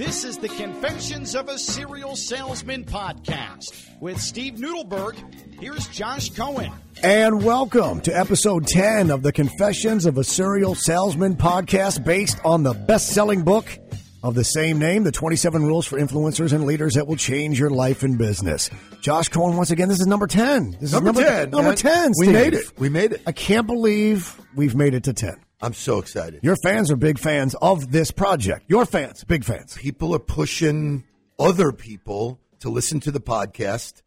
This is the Confessions of a Serial Salesman podcast with Steve Nudelberg. Here's Josh Cohen. And welcome to episode 10 of the Confessions of a Serial Salesman podcast based on the best selling book of the same name, The 27 Rules for Influencers and Leaders That Will Change Your Life and Business. Josh Cohen, once again, this is number 10. This Number is number 10, Number man. 10. We made it. We made it. I can't believe we've made it to 10. I'm so excited. Your fans are big fans of this project. Your fans, big fans. People are pushing other people to listen to the podcast.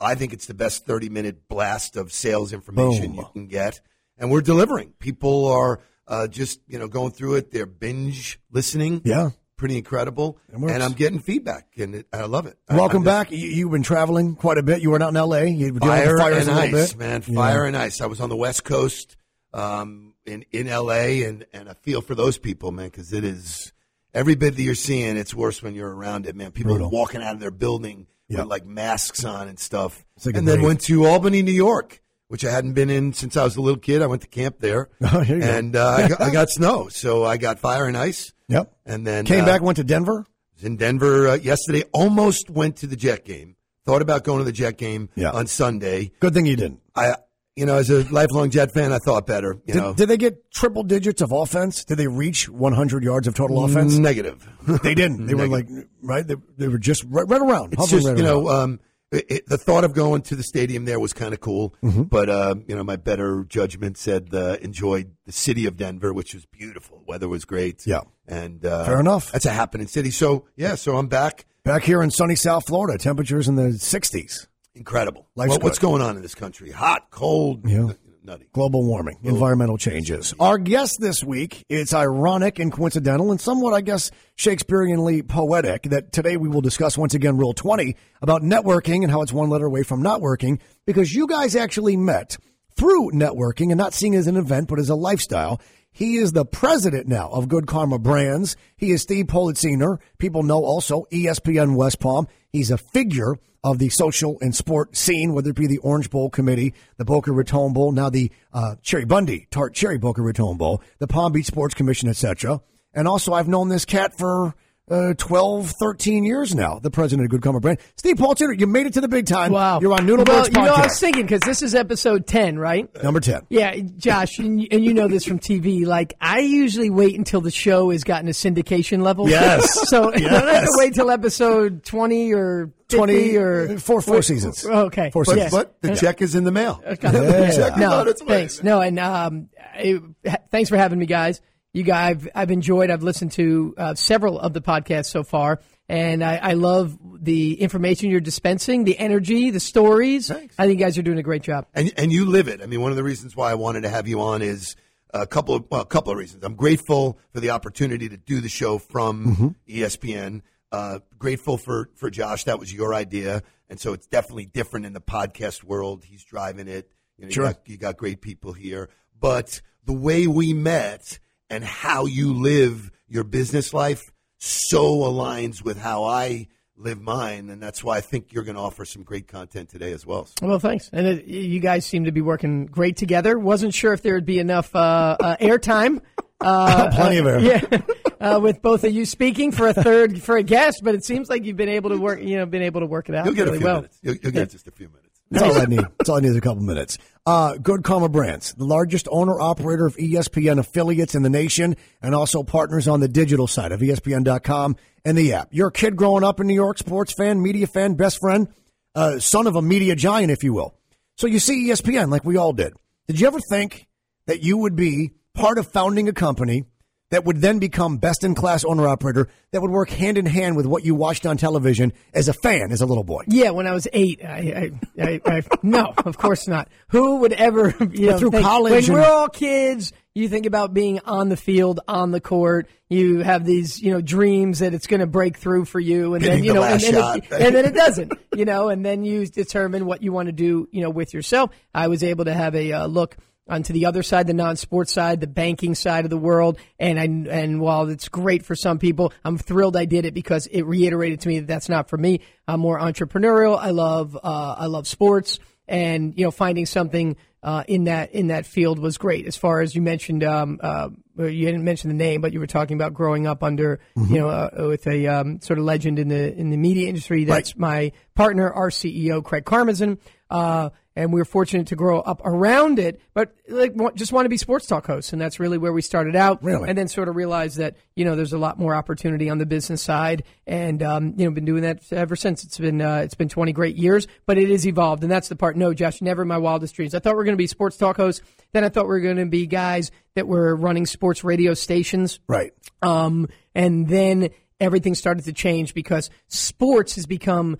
I think it's the best 30 minute blast of sales information Boom. you can get. And we're delivering. People are uh, just, you know, going through it. They're binge listening. Yeah. Pretty incredible. And I'm getting feedback, and it, I love it. Welcome I just- back. You, you've been traveling quite a bit. You were out in L.A. You Fire fires and ice, bit. man. Yeah. Fire and ice. I was on the West Coast um, in in L.A. and and I feel for those people, man, because it is every bit that you're seeing. It's worse when you're around it, man. People Brutal. walking out of their building Yeah. with like masks on and stuff. Like a and then went to Albany, New York, which I hadn't been in since I was a little kid. I went to camp there, Oh, here you go. and uh, I, got, I got snow, so I got fire and ice. Yep. And then Came uh, back, went to Denver. was in Denver uh, yesterday. Almost went to the Jet game. Thought about going to the Jet game Yeah. on Sunday. Good thing you didn't. I, you know, as a lifelong Jet fan, I thought better. You know, Did, did they get triple digits of offense? Did they reach 100 yards of total offense? negative. They didn't. They were like right. They, they were just right, right around. It's just right you know, um, it, it- the thought of going to the stadium there was kind of cool. Mm-hmm. But uh, you know, my better judgment said uh, enjoyed the city of Denver, which was beautiful. Weather was great. Yeah. and uh, Fair enough. That's a happening city. So yeah, so I'm back. back here in sunny South Florida, temperatures in the 60s. Incredible. Life's What- what's going on in this country? Hot, cold, Yeah. nutty. Global warming, environmental changes. Our guest this week, it's ironic and coincidental and somewhat, I guess, Shakespeareanly poetic that today we will discuss once again Rule 20 about networking and how it's one letter away from not working because you guys actually met through networking and not seeing it as an event but as a lifestyle. He is the president now of Good Karma Brands. He is Steve Politziner. People know also ESPN West Palm. He's a figure of the social and sport scene, whether it be the Orange Bowl Committee, the Boca Raton Bowl, now the uh, Cheribundi Tart Cherry Boca Raton Bowl, the Palm Beach Sports Commission, etc. And also, I've known this cat for uh, 12, 13 years now, the president of Good Karma Brand. Steve Politziner, you made it to the big time. Wow. You're on Nudelberg's Well, you know, I podcast. was thinking because this is episode ten, right? Number 10. Yeah, Josh, and you, and you know this from TV. Like, I usually wait until the show has gotten a syndication level. Yes. so I don't have to wait till episode twenty or 20 or four, four seasons. Okay. Four But, seasons. but the check is in the mail. Yeah. Check no, on its way. thanks. No, and um, it, thanks for having me, guys. You guys, I've, I've enjoyed. I've listened to uh, several of the podcasts so far, and I, I love the information you're dispensing, the energy, the stories. Thanks. I think you guys are doing a great job. and and you live it. I mean, one of the reasons why I wanted to have you on is a couple of well, a couple of reasons. I'm grateful for the opportunity to do the show from E ESPN. Uh, grateful for for Josh. That was your idea, and so it's definitely different in the podcast world. He's driving it. You know, Sure. you, got, you got great people here, but the way we met and how you live your business life so aligns with how I live mine, and that's why I think you're going to offer some great content today as well. So- Well, thanks. And it, you guys seem to be working great together. Wasn't sure if there would be enough uh, uh, airtime. Uh, Plenty of air. yeah, uh, with both of you speaking for a third for a guest, but it seems like you've been able to work. You know, been able to work it out You'll get really a few well. minutes. You'll, you'll get just a few minutes. That's all I need. That's all I need is a couple minutes. Uh, Good Karma Brands, the largest owner operator of ESPN affiliates in the nation, and also partners on the digital side of ESPN.com and the app. You're a kid growing up in New York, sports fan, media fan, best friend, uh, son of a media giant, if you will. So you see ESPN like we all did. Did you ever think that you would be part of founding a company that would then become best in class owner operator that would work hand in hand with what you watched on television as a fan, as a little boy? Yeah, when I was eight, I, I, I, I no, of course not. Who would ever, you know, through think- college when and- we're all kids, you think about being on the field, on the court. You have these, you know, dreams that it's going to break through for you, and then you the know, and then, it, and then it doesn't, you know, and then you determine what you want to do, you know, with yourself. I was able to have a uh, look onto the other side, the non-sports side, the banking side of the world. And I, and while it's great for some people, I'm thrilled I did it because it reiterated to me that that's not for me. I'm more entrepreneurial. I love, uh, I love sports and, you know, finding something, uh, in that, in that field was great. As far as you mentioned, um, uh, you didn't mention the name, but you were talking about growing up under, mm-hmm. you know, uh, with a um, sort of legend in the in the media industry. That's right. my partner, our CEO, Craig Karmazin. And we were fortunate to grow up around it, but like just want to be sports talk hosts, and that's really where we started out. Really, and then sort of realized that you know there's a lot more opportunity on the business side, and um, you know been doing that ever since. It's been uh, it's been 20 great years, but it is evolved, and that's the part. No, Josh, never in my wildest dreams. I thought we were going to be sports talk hosts. Then I thought we were going to be guys that were running sports radio stations, right? Um, and then everything started to change because sports has become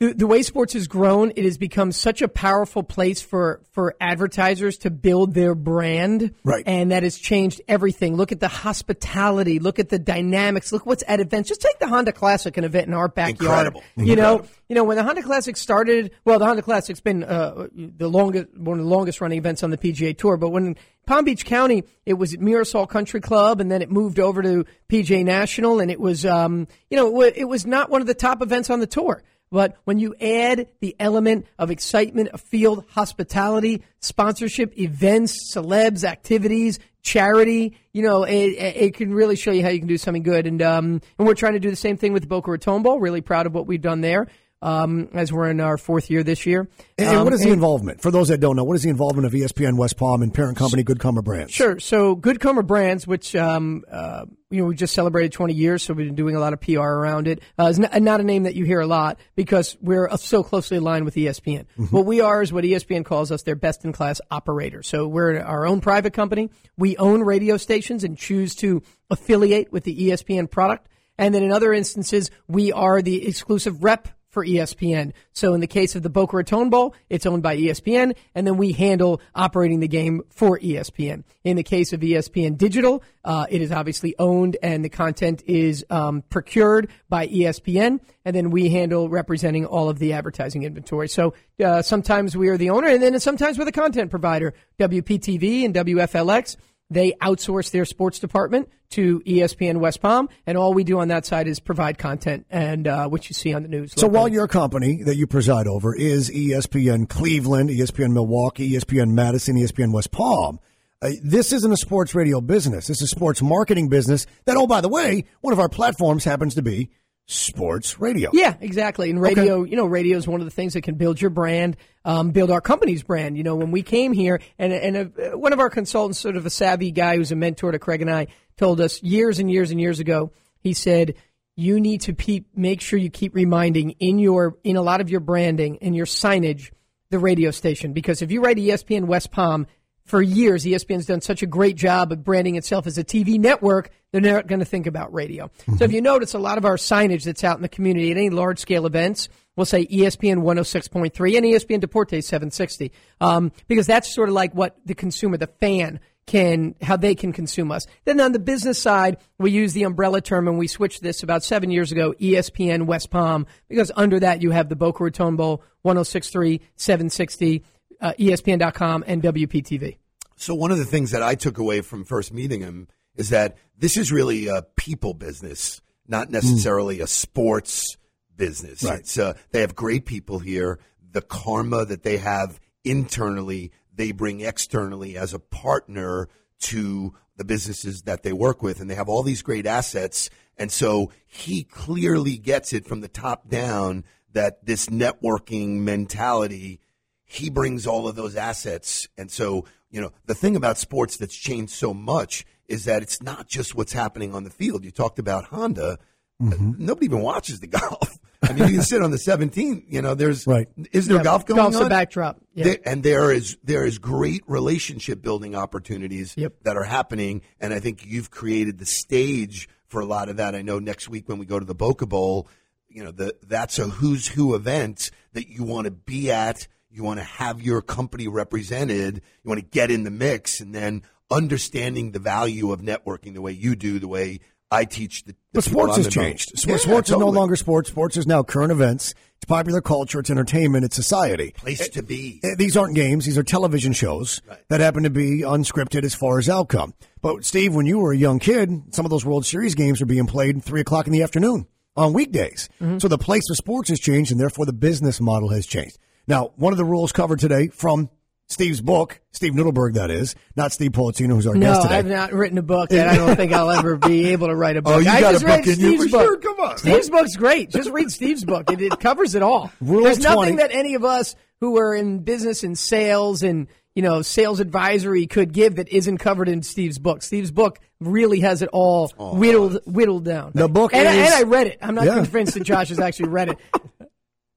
the, the way sports has grown, it has become such a powerful place for, for advertisers to build their brand. Right. And that has changed everything. Look at the hospitality. Look at the dynamics. Look what's at events. Just take the Honda Classic, an event in our backyard. Incredible. You Incredible. know, you know, when the Honda Classic started, well, the Honda Classic's been, uh, the longest, one of the longest running events on the PGA Tour, but when Palm Beach County, it was at Mirasol Country Club, and then it moved over to PGA National, and it was, um, you know, it was not one of the top events on the tour. But when you add the element of excitement, of field hospitality, sponsorship, events, celebs, activities, charity, you know, it, it can really show you how you can do something good. And um, and we're trying to do the same thing with Boca Raton Bowl. Really proud of what we've done there um, as we're in our fourth year this year. And, um, what is the involvement? For those that don't know, what is the involvement of ESPN West Palm and parent company Good Karma Brands? Sure. So Good Karma Brands, which um, uh, you know we just celebrated 20 years, so we've been doing a lot of PR around it. Uh, it's not, not, a name that you hear a lot because we're so closely aligned with ESPN. Mm-hmm. What we are is what ESPN calls us their best in class operator. So we're our own private company. We own radio stations and choose to affiliate with the ESPN product. And then in other instances, we are the exclusive rep for ESPN. So in the case of the Boca Raton Bowl, it's owned by ESPN, and then we handle operating the game for ESPN. In the case of ESPN Digital, uh, it is obviously owned, and the content is um, procured by ESPN, and then we handle representing all of the advertising inventory. So uh, sometimes we are the owner, and then sometimes we're the content provider. WPTV and WFLX they outsource their sports department to ESPN West Palm, and all we do on that side is provide content and uh, what you see on the news. So while your company that you preside over is ESPN Cleveland, ESPN Milwaukee, ESPN Madison, ESPN West Palm, uh, this isn't a sports radio business. This is a sports marketing business. That, oh, by the way, one of our platforms happens to be sports radio. Yeah, exactly. And radio, okay. you know, radio is one of the things that can build your brand, um, build our company's brand. You know, when we came here, and and a, one of our consultants, sort of a savvy guy who's a mentor to Craig and I, told us years and years and years ago. He said. You need to pe- make sure you keep reminding in your in a lot of your branding and your signage the radio station because if you write ESPN West Palm, for years, ESPN's done such a great job of branding itself as a TV network, they're not going to think about radio. Mm-hmm. So if you notice, a lot of our signage that's out in the community at any large scale events will say ESPN 106.3 and ESPN Deportes 760, um, because that's sort of like what the consumer, the fan, can how they can consume us. Then on the business side, we use the umbrella term and we switched this about seven years ago, ESPN West Palm, because under that you have the Boca Raton Bowl 106.3, 760 uh, ESPN.com, and WPTV. So one of the things that I took away from first meeting him is that this is really a people business, not necessarily mm. a sports business. Right. It's, uh, they have great people here. The karma that they have internally, they bring externally as a partner to the businesses that they work with, and they have all these great assets. And so he clearly gets it from the top down that this networking mentality he brings all of those assets. And so, you know, the thing about sports that's changed so much is that it's not just what's happening on the field. You talked about Honda. Mm-hmm. Nobody even watches the golf. I mean, you can sit on the 17th. You know, there's right. Is there yeah, golf going golf's on? Golf's a backdrop. Yeah. There, and there is there is great relationship building opportunities yep. that are happening. And I think you've created the stage for a lot of that. I know next week when we go to the Boca Bowl, you know, the, that's a who's who event that you want to be at you want to have your company represented. You want to get in the mix and then understanding the value of networking the way you do, the way I teach the. the but sports has changed. Yeah, sports totally. is no longer sports. Sports is now current events. It's popular culture, it's entertainment, it's society. Place to be. Uh, These aren't games, these are television shows that happen to be unscripted as far as outcome. But Steve, when you were a young kid, some of those World Series games were being played three o'clock in the afternoon on weekdays. So the place of sports has changed and therefore the business model has changed. Now, one of the rules covered today from Steve's book, Steve Nudelberg, that is, not Steve Politino, who's our No, guest today. I've not written a book, and I don't think I'll ever be able to write a oh, book. Oh, you I got a book in you for book. sure. Come on. Steve's book's great. Just read Steve's book. It, it covers it all. Rule There's 20. nothing that any of us who are in business and sales and you know sales advisory could give that isn't covered in Steve's book. Steve's book really has it all whittled whittled down. The book and, I- and I read it. I'm not Yeah. convinced that Josh has actually read it.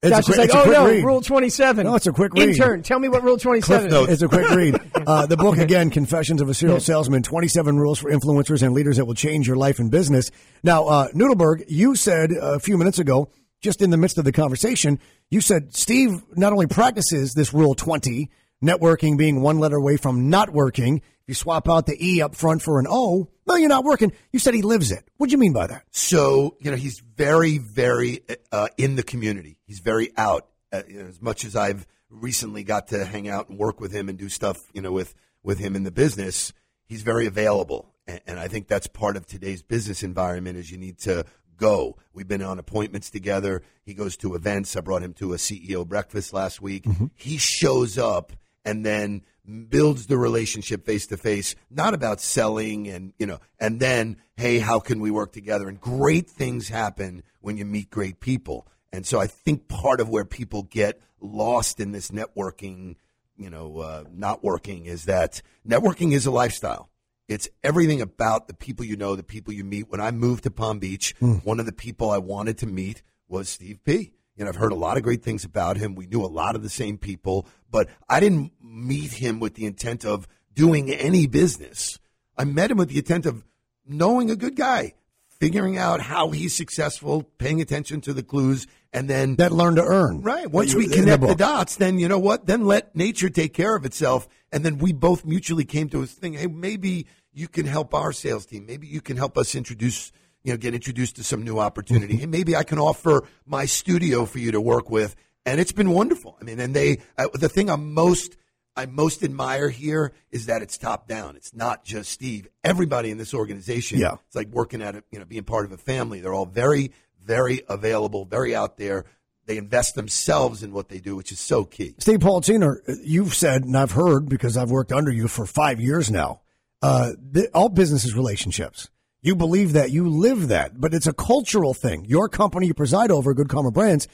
Josh quick- is like, oh no, read. Rule 27. No, it's a quick read. Intern, tell me what Rule 27 is. It's a quick read. Uh, the book again, Confessions of a Serial Salesman: Twenty Seven Rules for Influencers and Leaders That Will Change Your Life and Business. Now, uh, Nudelberg, you said a few minutes ago, just in the midst of the conversation, you said Steve not only practices this Rule Twenty, networking being one letter away from not working. You swap out the E up front for an O, well, you're not working. You said he lives it. What do you mean by that? So you know he's very, very uh, in the community. He's very out. Uh, as much as I've recently got to hang out and work with him and do stuff, you know, with with him in the business, he's very available. And, and I think that's part of today's business environment. Is you need to go. We've been on appointments together. He goes to events. I brought him to a CEO breakfast last week. He shows up and then builds the relationship face to face, not about selling and, you know, and then, hey, how can we work together? And great things happen when you meet great people. And so I think part of where people get lost in this networking, you know, uh, not working is that networking is a lifestyle. It's everything about the people you know, the people you meet. When I moved to Palm Beach, one of the people I wanted to meet was Steve P. You know, I've heard a lot of great things about him. We knew a lot of the same people, but I didn't meet him with the intent of doing any business. I met him with the intent of knowing a good guy, figuring out how he's successful, paying attention to the clues, and then That learn to earn. Right. Once You- we in the connect the, dots, then you know what? Then let nature take care of itself. And then we both mutually came to a thing. Hey, maybe you can help our sales team. Maybe you can help us introduce, you know, get introduced to some new opportunity. Mm-hmm. Maybe I can offer my studio for you to work with. And it's been wonderful. I mean, and they, uh, the thing I'm most, I most admire here is that it's top down. It's not just Steve. Everybody in this organization, Yeah. it's like working at it, you know, being part of a family. They're all very, very available, very out there. They invest themselves in what they do, which is so key. Steve Politziner, you've said, and I've heard because I've worked under you for five years now, uh, th- all business is relationships. You believe that, you live that, but it's a cultural thing. Your company you preside over, Good Karma Brands,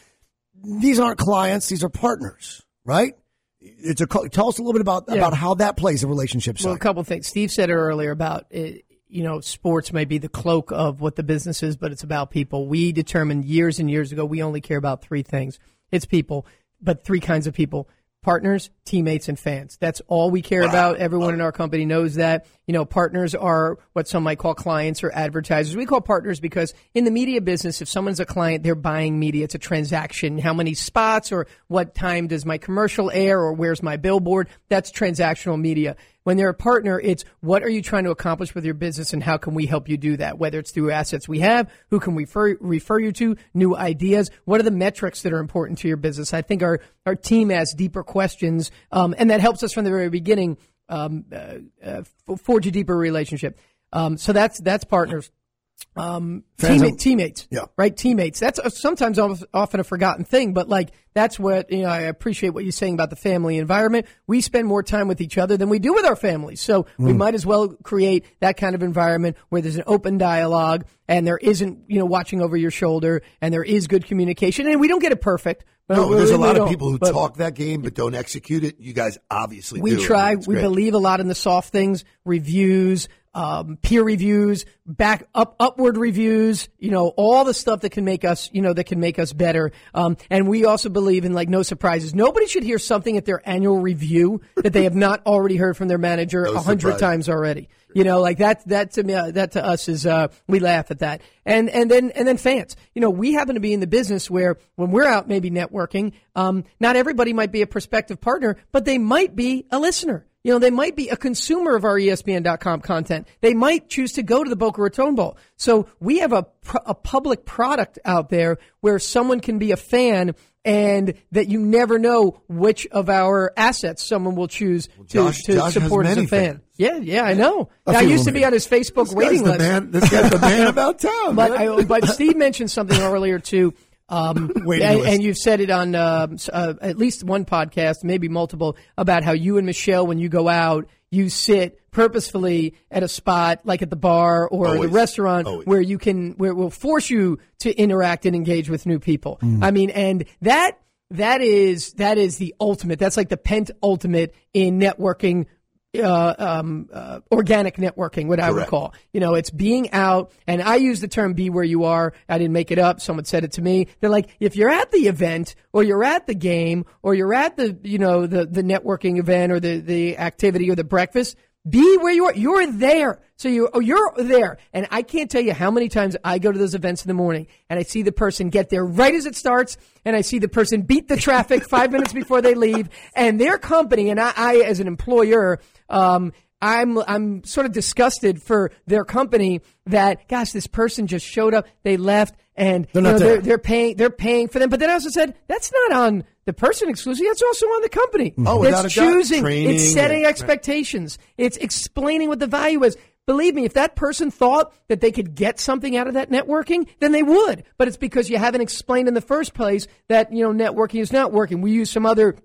these aren't clients, these are partners, right? It's a tell us a little bit about Yeah. about how that plays a relationship Well, a side. couple things. Steve said it earlier about it, you know, sports may be the cloak of what the business is, but it's about people. We determined years and years ago we only care about three things. It's people, but three kinds of people. Partners, teammates, and fans. That's all we care about. Everyone in our company knows that. You know, partners are what some might call clients or advertisers. We call partners because in the media business, if someone's a client, they're buying media. It's a transaction. How many spots or what time does my commercial air or where's my billboard? That's transactional media. When they're a partner, it's what are you trying to accomplish with your business and how can we help you do that? Whether it's through assets we have, who can we refer, refer you to, new ideas, what are the metrics that are important to your business? I think our, our team asks deeper questions, um, and that helps us from the very beginning um, uh, uh, forge a deeper relationship. Um, so that's that's partners. Um, teammate, teammates, Yeah. right? Teammates. That's a, sometimes often a forgotten thing, but like that's what you know. I appreciate what you're saying about the family environment. We spend more time with each other than we do with our families, so we Mm. might as well create that kind of environment where there's an open dialogue and there isn't you know watching over your shoulder and there is good communication. And we don't get it perfect. But No, we there's a lot of people who talk that game but don't execute it. You guys obviously we do. try. We great. believe a lot in the soft things, reviews, um, peer reviews, back up upward reviews. You know, all the stuff that can make us, you know, that can make us better. Um, and we also believe in like no surprises. Nobody should hear something at their annual review that they have not already heard from their manager a No hundred times already. You know, like that. That to me, uh, that to us is uh, we laugh at that. And and then and then fans. You know, we happen to be in the business where when we're out maybe networking, um, not everybody might be a prospective partner, but they might be a listener. You know, they might be a consumer of our ESPN.com content. They might choose to go to the Boca Raton Bowl. So we have a, a public product out there where someone can be a fan and that you never know which of our assets someone will choose to, Josh- to Josh support as a fan. fans. Yeah, yeah, I know. I used to be on his Facebook This waiting list. man. This guy's the man about town. But. I, but Steve mentioned something earlier too. Um, and, and you've said it on uh, uh, at least one podcast, maybe multiple, about how you and Michelle, when you go out, you sit purposefully at a spot like at the bar or Always. the restaurant Always. where you can, where it will force you to interact and engage with new people. Mm. I mean, and that that is that is the ultimate. That's like the pent ultimate in networking uh, um, uh, organic networking, what I would call. You know, it's being out, and I use the term "be where you are." I didn't make it up. Someone said it to me. They're like, if you're at the event, or you're at the game, or you're at the you know the the networking event, or the the activity, or the breakfast, be where you are. You're there. So you oh, you're there, and I can't tell you how many times I go to those events in the morning, and I see the person get there right as it starts, and I see the person beat the traffic five minutes before they leave, and their company, and I, I as an employer, um, I'm I'm sort of disgusted for their company that gosh, this person just showed up, they left, and They're you know, they're, they're paying they're paying for them. But then I also said that's not on the person exclusively; that's also on the company. Oh, it's a doubt. choosing, it's setting expectations, it's explaining what the value is. Believe me, if that person thought that they could get something out of that networking, then they would. But it's because you haven't explained in the first place that you know networking is not working. We use some other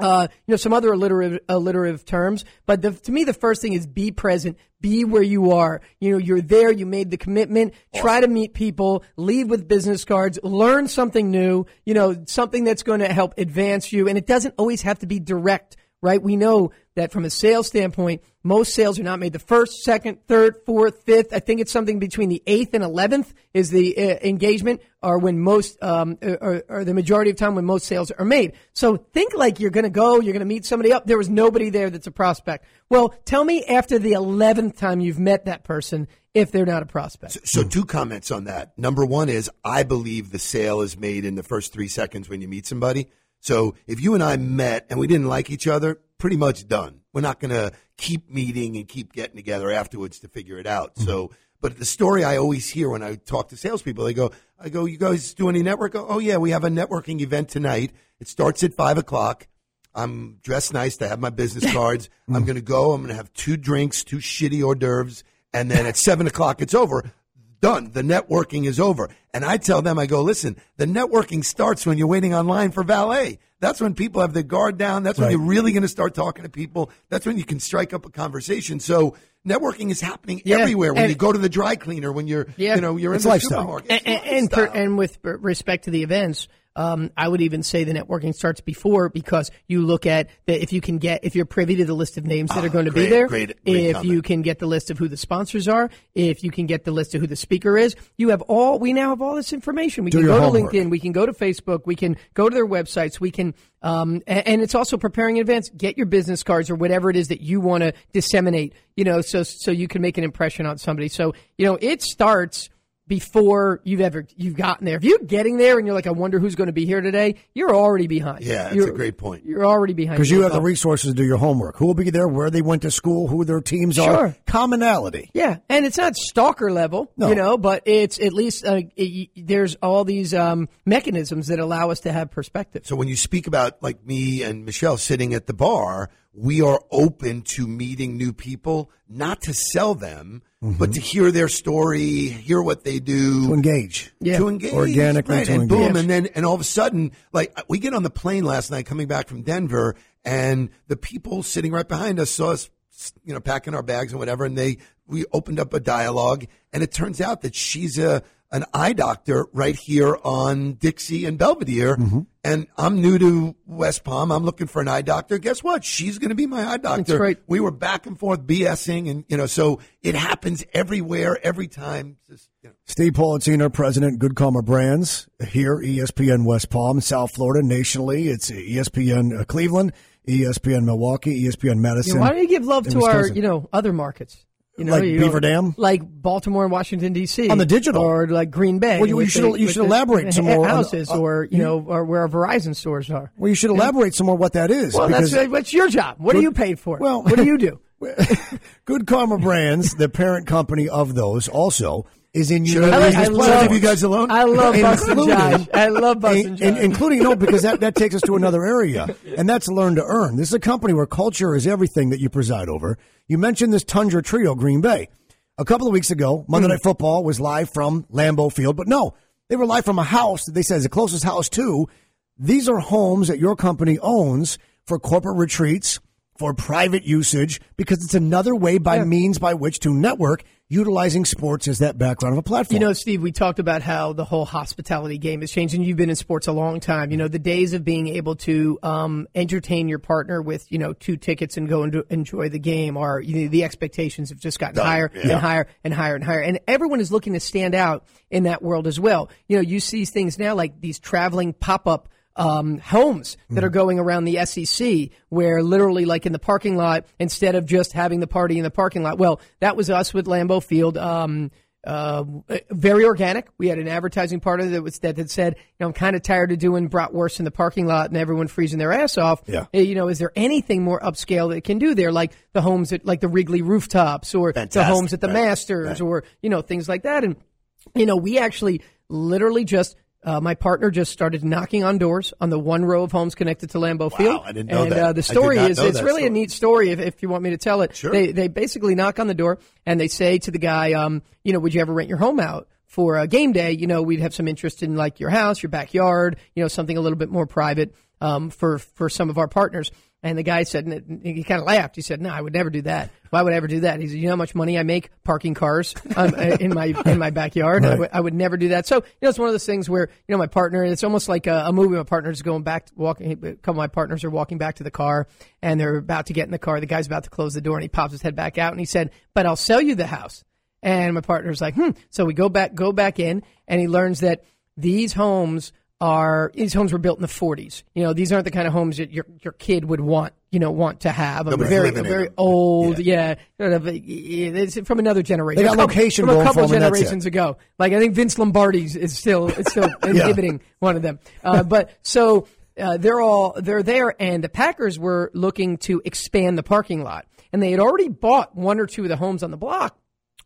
uh, you know, some other alliterative, alliterative terms. But the, to me, the first thing is be present, be where you are. You know, you're there, you made the commitment, try to meet people, leave with business cards, learn something new, you know, something that's going to help advance you. And it doesn't always have to be direct, right? We know that from a sales standpoint, most sales are not made the first, second, third, fourth, fifth. I think it's something between the eighth and eleventh is the uh, engagement, or when most, um, or, or the majority of time when most sales are made. So think like you're going to go, you're going to meet somebody up. There was nobody there that's a prospect. Well, tell me after the eleventh time you've met that person if they're not a prospect. So, two comments on that. Number one is I believe the sale is made in the first three seconds when you meet somebody. So if you and I met and we didn't like each other, pretty much done. We're not going to keep meeting and keep getting together afterwards to figure it out. Mm-hmm. So, but the story I always hear when I talk to salespeople, they go, I go, you guys do any network? Oh yeah, we have a networking event tonight. It starts at five o'clock. I'm dressed nice. I have my business cards. I'm mm. going to go. I'm going to have two drinks, two shitty hors d'oeuvres, and then at seven o'clock it's over. Done. The networking is over. And I tell them, I go, listen, the networking starts when you're waiting online for valet. That's when people have their guard down. That's when you're really going to start talking to people. That's when you can strike up a conversation. So networking is happening Yeah. everywhere. When And- you go to the dry cleaner, when you're, Yeah. you know, you're in the lifestyle. supermarket. and, and, per, and with respect to the events, um, I would even say the networking starts before because you look at the, if you can get if you're privy to the list of names that are going to be there, great, great if comment. you can get the list of who the sponsors are, if you can get the list of who the speaker is, you have all. We now have all this information. We Do can go homework. to LinkedIn, we can go to Facebook, we can go to their websites, we can, um, and, and it's also preparing in advance. Get your business cards or whatever it is that you want to disseminate. You know, so so you can make an impression on somebody. So you know, it starts before you've ever you've gotten there. If you're getting there and you're like, I wonder who's going to be here today, you're already behind. Yeah, that's You're- a great point. You're already behind Because you have the resources to do your homework. Who will be there, where they went to school, who their teams are. Commonality. Yeah, and it's not stalker level, No. you know, but it's at least uh, it, there's all these um, mechanisms that allow us to have perspective. So when you speak about like me and Michelle sitting at the bar, we are open to meeting new people, not to sell them, but to hear their story, hear what they do, To engage. Yeah. to engage Organically right? to and boom, and then and all of a sudden, like we get on the plane last night coming back from Denver, and the people sitting right behind us saw us, you know, packing our bags and whatever, and they we opened up a dialogue, and it turns out that she's a an eye doctor right here on Dixie and Belvedere. Mm-hmm. And I'm new to West Palm. I'm looking for an eye doctor. Guess what? She's going to be my eye doctor. right. We were back and forth BSing, and you know, so it happens everywhere, every time. Just, you know. Steve Politziner, President, Good Karma Brands, here, ESPN West Palm, South Florida, nationally. It's ESPN uh, Cleveland, ESPN Milwaukee, ESPN You Madison. know, why don't you give love in to our, Wisconsin. you know, other markets? You know, Like you Beaver Dam? like Baltimore and Washington D.C. On the digital. or like Green Bay. Well, you- you should- the- you should the elaborate some more on- houses, uh, or you know, or where our Verizon stores are. Well, you should elaborate some more what that is. Well, because that's what's your job. What are you paid for? Well- what do you do? Good Karma Brands, the parent company of those, also is in Should I United I love-? Leave you guys alone? I love busting Including- Josh. I love in- Josh. in- including no, because that, that takes us to another area, and that's learn to earn. This is a company where culture is everything that you preside over. You mentioned this Tundra Trio, Green Bay. A couple of weeks ago, Monday Hmm. Night Football was live from Lambeau Field, but no, they were live from a house that they said is the closest house to. These are homes that your company owns for corporate retreats, for private usage, because it's another way by means by which to network, utilizing sports as that background of a platform. You know, Steve, we talked about how the whole hospitality game has changed, and you've been in sports a long time. You know, the days of being able to um, entertain your partner with, you know, two tickets and go and enjoy the game are, you know, the expectations have just gotten higher and higher and higher and higher. And everyone is looking to stand out in that world as well. You know, you see things now like these traveling pop up um, homes that are going around the SEC, where literally, like in the parking lot, instead of just having the party in the parking lot. Well, that was us with Lambeau Field. Um, uh, very organic. We had an advertising part of it that was that had said, you know, I'm kind of tired of doing bratwurst in the parking lot and everyone freezing their ass off. Yeah. Hey, you know, is there anything more upscale that it can do there, like the homes at like the Wrigley rooftops or the Fantastic. homes at the Right. Masters Right. or you know things like that? And you know, we actually literally just. Uh, my partner just started knocking on doors on the one row of homes connected to Lambeau Field. I didn't know and, that. Uh, the story is it's really a neat story if, if you want me to tell it. Sure. They they basically knock on the door and they say to the guy, um, you know, would you ever rent your home out for a game day? You know, we'd have some interest in like your house, your backyard, you know, something a little bit more private um, for for some of our partners. And the guy said, and he kind of laughed. He said, "No, I would never do that. Why would I ever do that?" He said, "You know how much money I make parking cars um, in my in my backyard. I, would, would never do that." So, you know, it's one of those things where you know my partner. It's almost like a, a movie. My partner's going back, walking. A couple of my partners are walking back to the car, and they're about to get in the car. The guy's about to close the door, and he pops his head back out, and he said, "But I'll sell you the house." And my partner's like, "Hmm." So we go back, go back in, and he learns that these homes are these homes were built in the 40s. You know, these aren't the kind of homes that your your kid would want, you know, want to have. A Nobody's very in very old, yeah. of, it's from another generation. They got location from a couple for 'em, and that's it. generations ago. Like I think Vince Lombardi's is still is still inhibiting one of them. Uh, but so uh, they're all they're there, and the Packers were looking to expand the parking lot, and they had already bought one or two of the homes on the block.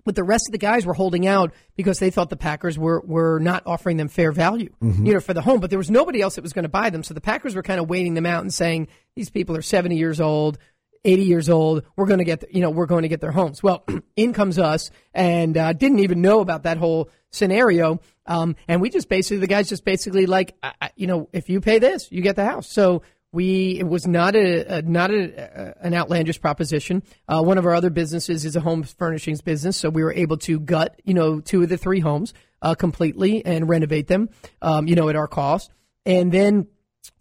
But the rest of the guys were holding out because they thought the Packers were, were not offering them fair value, you know, for the home. But there was nobody else that was going to buy them. So the Packers were kind of waiting them out and saying, these people are 70 years old, 80 years old. We're going to get, you know, we're going to get their homes. Well, in comes us and uh, didn't even know about that whole scenario. Um, and we just basically, the guys just basically like, I, I, you know, if you pay this, you get the house. So we it was not a, a not a, a, an outlandish proposition. Uh, one of our other businesses is a home furnishings business, so we were able to gut you know two of the three homes uh, completely and renovate them, um, you know, at our cost. And then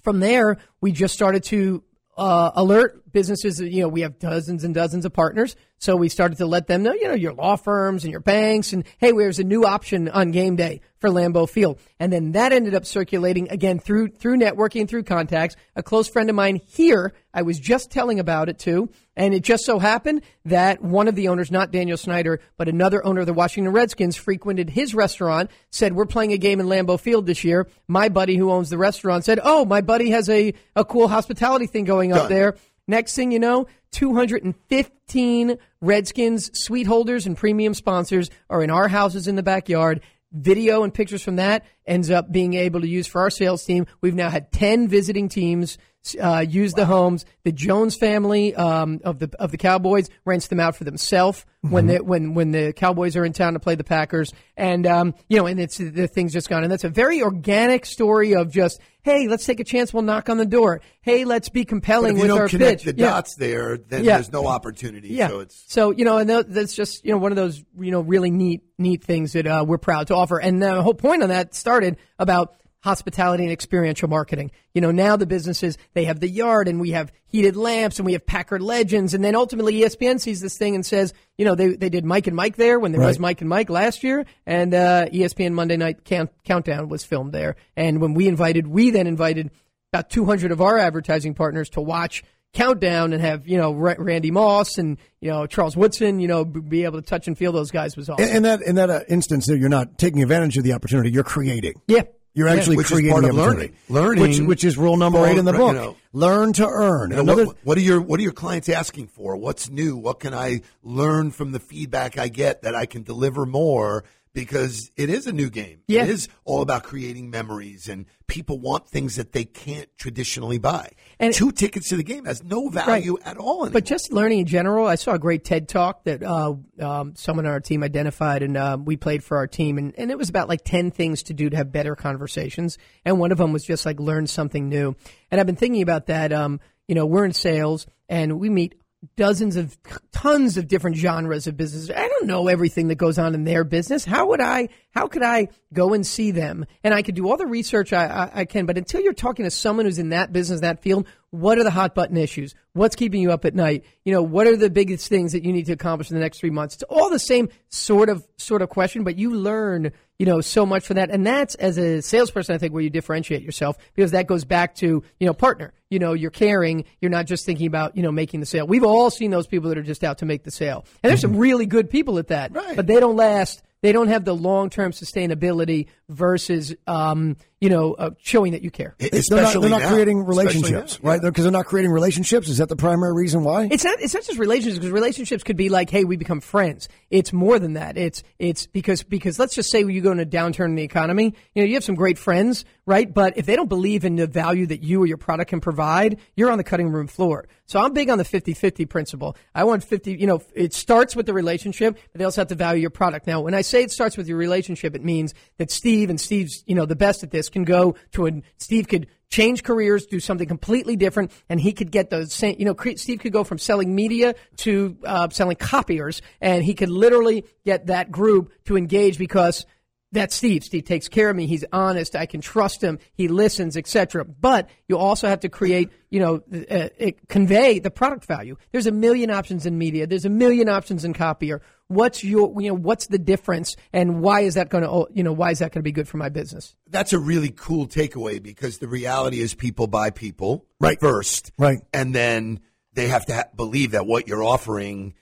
from there, we just started to uh, alert businesses. You know, we have dozens and dozens of partners, so we started to let them know. You know, your law firms and your banks, and hey, there's a new option on game day for Lambeau Field, and then that ended up circulating again through through networking, through contacts. A close friend of mine here, I was just telling about it too, and it just so happened that one of the owners, not Daniel Snyder, but another owner of the Washington Redskins, frequented his restaurant. Said, "We're playing a game in Lambeau Field this year." My buddy who owns the restaurant said, "Oh, my buddy has a a cool hospitality thing going up there." Next thing you know, 215 Redskins suite holders and premium sponsors are in our houses in the backyard. Video and pictures from that ends up being able to use for our sales team. We've now had 10 visiting teams uh, use the homes. The Jones family um, of the of the Cowboys rents them out for themselves when the when when the Cowboys are in town to play the Packers, and um, you know, and it's the thing's just gone. And that's a very organic story of just hey, let's take a chance. We'll knock on the door. Hey, let's be compelling with don't our connect pitch. the Yeah. dots there, then Yeah. there's no opportunity. Yeah. So it's So you know, and that's just you know one of those you know really neat neat things that uh, we're proud to offer. And the whole point on that started about hospitality and experiential marketing. You know, now the businesses they have the yard and we have heated lamps and we have Packer Legends, and then ultimately ESPN sees this thing and says, you know, they they did Mike and Mike there when there was Mike and Mike last year, and uh, ESPN Monday Night Count- Countdown was filmed there. And when we invited, we then invited about 200 of our advertising partners to watch countdown and have you know Randy Moss and you know Charles Woodson you know be able to touch and feel those guys was awesome. In, in that in that uh, instance, you're not taking advantage of the opportunity. You're creating. yeah, You're actually creating part of learning. Learning which, which is rule number eight in the you book. know. Learn to earn. You know, Another, what, what are your what are your clients asking for? What's new? What can I learn from the feedback I get that I can deliver more because it is a new game. Yeah. It is all about creating memories, and people want things that they can't traditionally buy. And- Two tickets to the game has no value at all. Anymore. But just learning in general, I saw a great TED talk that uh, um, someone on our team identified, and uh, we played for our team, and, and it was about like ten things to do to have better conversations, and one of them was just like learn something new. And I've been thinking about that. Um, you know, we're in sales, and we meet dozens of tons of different genres of businesses. I don't know everything that goes on in their business. How would I? How could I go and see them? And I could do all the research I, I, I can, but until you're talking to someone who's in that business, that field, what are the hot button issues? What's keeping you up at night? You know, what are the biggest things that you need to accomplish in the next three months? It's all the same sort of sort of question, but you learn, you know, so much for that. And that's as a salesperson, I think, where you differentiate yourself because that goes back to, you know, partner. You know, you're caring. You're not just thinking about, you know, making the sale. We've all seen those people that are just out to make the sale. And there's some really good people at that. Right. But they don't last. They don't have the long term sustainability versus, um, you know, uh, showing that you care. They're not, they're not now. creating relationships, now, right? Because they're not creating relationships. Is that the primary reason why? It's not. It's not just relationships because relationships could be like, hey, we become friends. It's more than that. It's it's because because let's just say you go in a downturn in the economy. You know, you have some great friends, right? But if they don't believe in the value that you or your product can provide, you're on the cutting room floor. So I'm big on the 50-50 principle. I want 50. You know, it starts with the relationship, but they also have to value your product. Now, when I say it starts with your relationship, it means that Steve and Steve's you know the best at this can go to a Steve could change careers, do something completely different, and he could get those same, you know, Steve could go from selling media to uh, selling copiers, and he could literally get that group to engage because that's Steve. Steve takes care of me. He's honest. I can trust him. He listens, etc. But you also have to create, you know, uh, convey the product value. There's a million options in media. There's a million options in copier. What's your, you know, what's the difference, and why is that going to, oh, you know, why is that going to be good for my business? that's a really cool takeaway because the reality is people buy people Right. first, Right. and then they have to ha- believe that what you're offering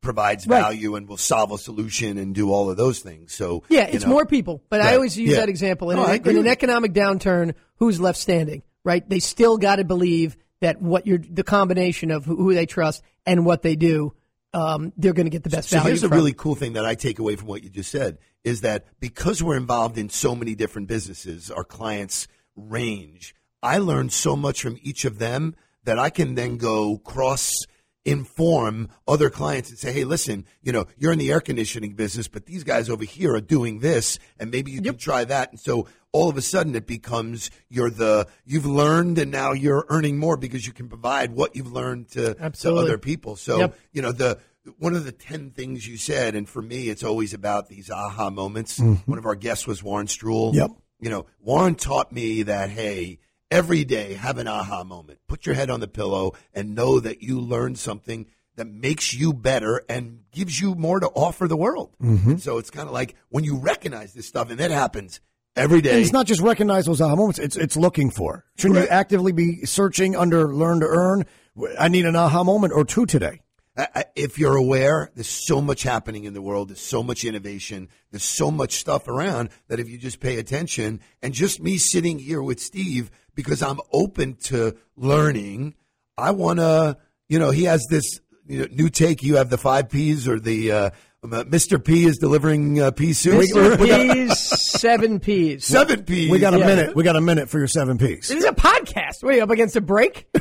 provides Right. value and will solve a solution and do all of those things. So Yeah, it's know, more people. But I always use Yeah. that example. In, No, an- in an economic downturn, who's left standing, right? They still got to believe that what you're, the combination of who, who they trust and what they do, um, they're going to get the best So value. here's a really cool thing that I take away from what you just said is that because we're involved in so many different businesses, our clients range. I learned so much from each of them that I can then go cross inform other clients and say, hey, listen, you know, you're in the air conditioning business, but these guys over here are doing this, and maybe you can try that. And so all of a sudden it becomes you're the you've learned and now you're earning more because you can provide what you've learned to, to other people. So Yep. you know the one of the 10 things you said and for me it's always about these aha moments mm-hmm. one of our guests was warren Struhl. Yep. you know warren taught me that hey every day have an aha moment put your head on the pillow and know that you learned something that makes you better and gives you more to offer the world And so it's kind of like when you recognize this stuff and that happens every day And it's not just recognize those aha moments; it's it's looking for. Shouldn't you actively be searching under learn to earn? I need an aha moment or two today. I- if you're aware, there's so much happening in the world. There's so much innovation. There's so much stuff around that if you just pay attention, and just me sitting here with Steve because I'm open to learning, I want to, you know, he has this you know, new take. You have the five P's or the uh, Mr. P is delivering uh, pea soup. Mr. P's, seven P's. Seven P's. We got a Yeah. minute. We got a minute for your seven P's. This is a podcast. What are you up against a break?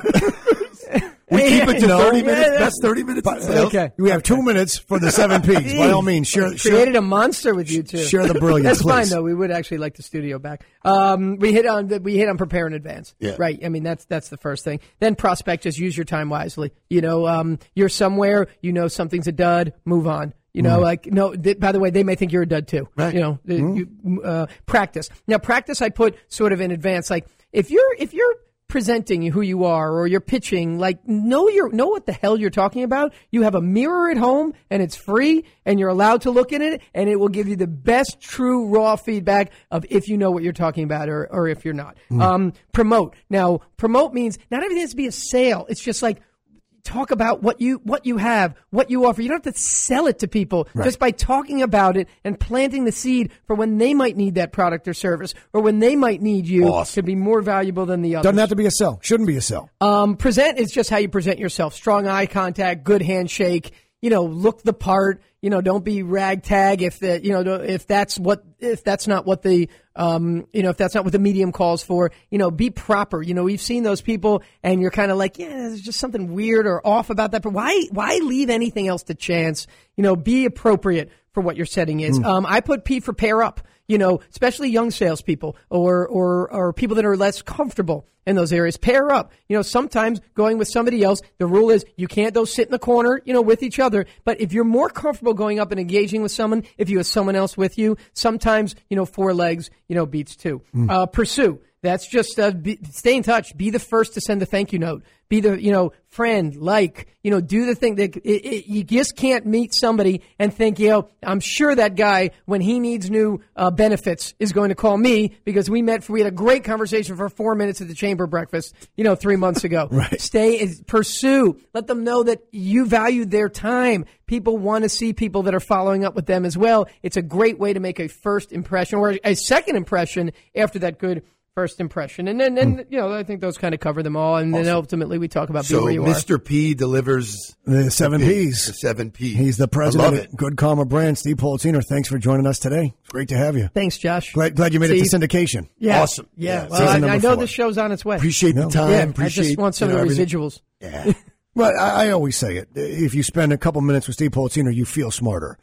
We keep it to No. 30 minutes. Yeah. That's 30 minutes. in sales. Okay. We have two minutes for the seven P's. By all means, share share, Created a monster with you two. share the brilliance. That's fine though. We would actually like the studio back. Um, we hit on we hit on prepare in advance. Yeah. Right. I mean that's that's the first thing. Then prospect. Just use your time wisely. You know, um, you're somewhere. You know something's a dud. Move on. You know, like no. Th- by the way, they may think you're a dud too. Right. You know, th- you, uh, practice. Now, practice. I put sort of in advance. Like if you're if you're presenting who you are or you're pitching like know your know what the hell you're talking about. You have a mirror at home and it's free and you're allowed to look in it and it will give you the best true raw feedback of if you know what you're talking about or, or if you're not. Um, promote. Now promote means not everything has to be a sale. It's just like talk about what you what you have, what you offer. You don't have to sell it to people just by talking about it and planting the seed for when they might need that product or service or when they might need you Awesome. to be more valuable than the other. Doesn't have to be a sell. Shouldn't be a sell. Um, present is just how you present yourself. Strong eye contact, good handshake. You know, look the part. You know, don't be ragtag if that you know if that's what if that's not what the um you know if that's not what the medium calls for. You know, be proper. You know, we've seen those people, and you're kind of like, yeah, there's just something weird or off about that. But why why leave anything else to chance? You know, be appropriate for what your setting is. Um, I put P for pair up. You know, especially young salespeople or or or people that are less comfortable in those areas. Pair up. You know, sometimes going with somebody else. The rule is you can't go sit in the corner. You know, with each other. But if you're more comfortable going up and engaging with someone, if you have someone else with you, sometimes you know four legs. You know, beats two. Uh, pursue. That's just uh, be, stay in touch. Be the first to send a thank you note. Be the you know friend, like you know, do the thing that it, it, you just can't meet somebody and think you know I'm sure that guy when he needs new uh, benefits is going to call me because we met. For, we had a great conversation for four minutes at the chamber breakfast. You know, three months ago. Right. Stay pursue. Let them know that you value their time. People want to see people that are following up with them as well. It's a great way to make a first impression or a second impression after that good first impression. And then, then hmm. you know, I think those kind of cover them all. And then ultimately we talk about So where you are. Mr. P delivers The seven the P's. seven P. He's the I president love of it. Good Karma Brand, Steve Politziner. Thanks for joining us today. It's great to have you. Thanks, Josh. Glad, glad you made it to syndication. Yeah. Awesome. Yeah. Yeah, Well, I, I know four. the show's on its way. Appreciate No. the time. yeah, I just want some you know, of the everything. residuals. Yeah. Well, I, I always say it. If you spend a couple minutes with Steve Politziner, you feel smarter.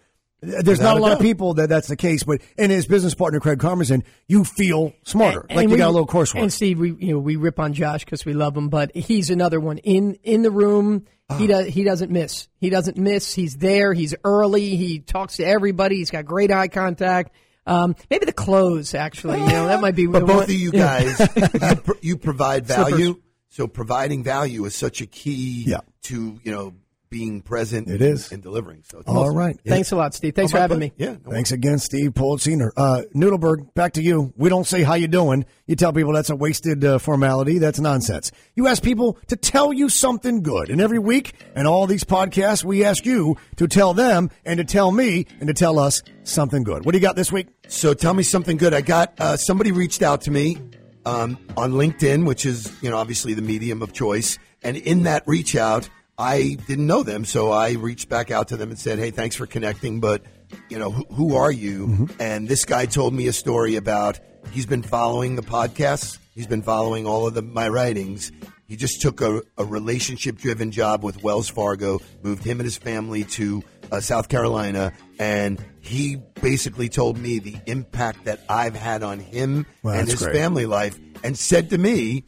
There's not Without a a lot of people that that's the case, but and his business partner Craig Karmazin, you feel smarter, And like you we- got a little coursework. And Steve, we you know we rip on Josh because we love him, but he's another one in in the room. Ah. He does he doesn't miss. He doesn't miss. He's there. He's early. He talks to everybody. He's got great eye contact. Um, maybe the clothes, actually. You know that might be. But both of you guys, you, pr- you provide Slippers. value. So providing value is such a key Yeah. to you know being present. It is. and delivering. So it's All awesome. right. Thanks a lot, Steve. Thanks Oh, for having pleasure. me. Yeah. no Thanks again, Steve Politziner. Uh, Nudelberg, back to you. We don't say how you doing. You tell people that's a wasted uh, formality. That's nonsense. You ask people to tell you something good. And every week, and all these podcasts, we ask you to tell them and to tell me and to tell us something good. What do you got this week? So tell me something good. I got uh, somebody reached out to me um, on LinkedIn, which is you know obviously the medium of choice, and in that reach out, I didn't know them, so I reached back out to them and said, "Hey, thanks for connecting, but you know who, who are you?" And this guy told me a story about he's been following the podcasts, he's been following all of the, my writings. He just took a, a relationship driven job with Wells Fargo, moved him and his family to uh, South Carolina, and he basically told me the impact that I've had on him and his great. family life, and said to me,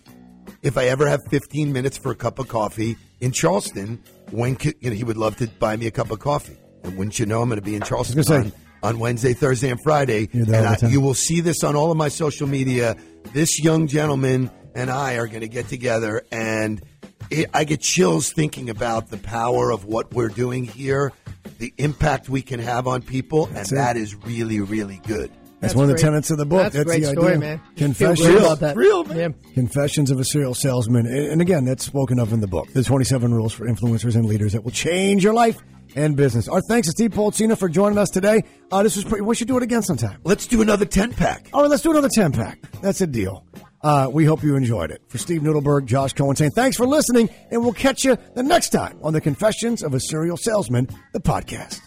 if I ever have 15 minutes for a cup of coffee in Charleston, when could, you know, he would love to buy me a cup of coffee. And wouldn't you know, I'm going to be in Charleston on, on Wednesday, Thursday, and Friday. And I, you will see this on all of my social media. This young gentleman and I are going to get together, and it, I get chills thinking about the power of what we're doing here, the impact we can have on people, and it. that is really, really good. That's, That's one of the great. tenets of the book. That's a great the story, idea. man. Confessions. Feel great about that. Real, man. Yeah. Confessions of a Serial Salesman. And again, that's spoken of in the book. The 27 rules for influencers and leaders that will change your life and business. Our thanks to Steve Politziner for joining us today. Uh, this was pretty, we should do it again sometime. Let's do another 10 pack. All right, let's do another 10 pack. That's a deal. Uh, we hope you enjoyed it. For Steve Nudelberg, Josh Cohen saying thanks for listening, and we'll catch you the next time on the Confessions of a Serial Salesman, the podcast.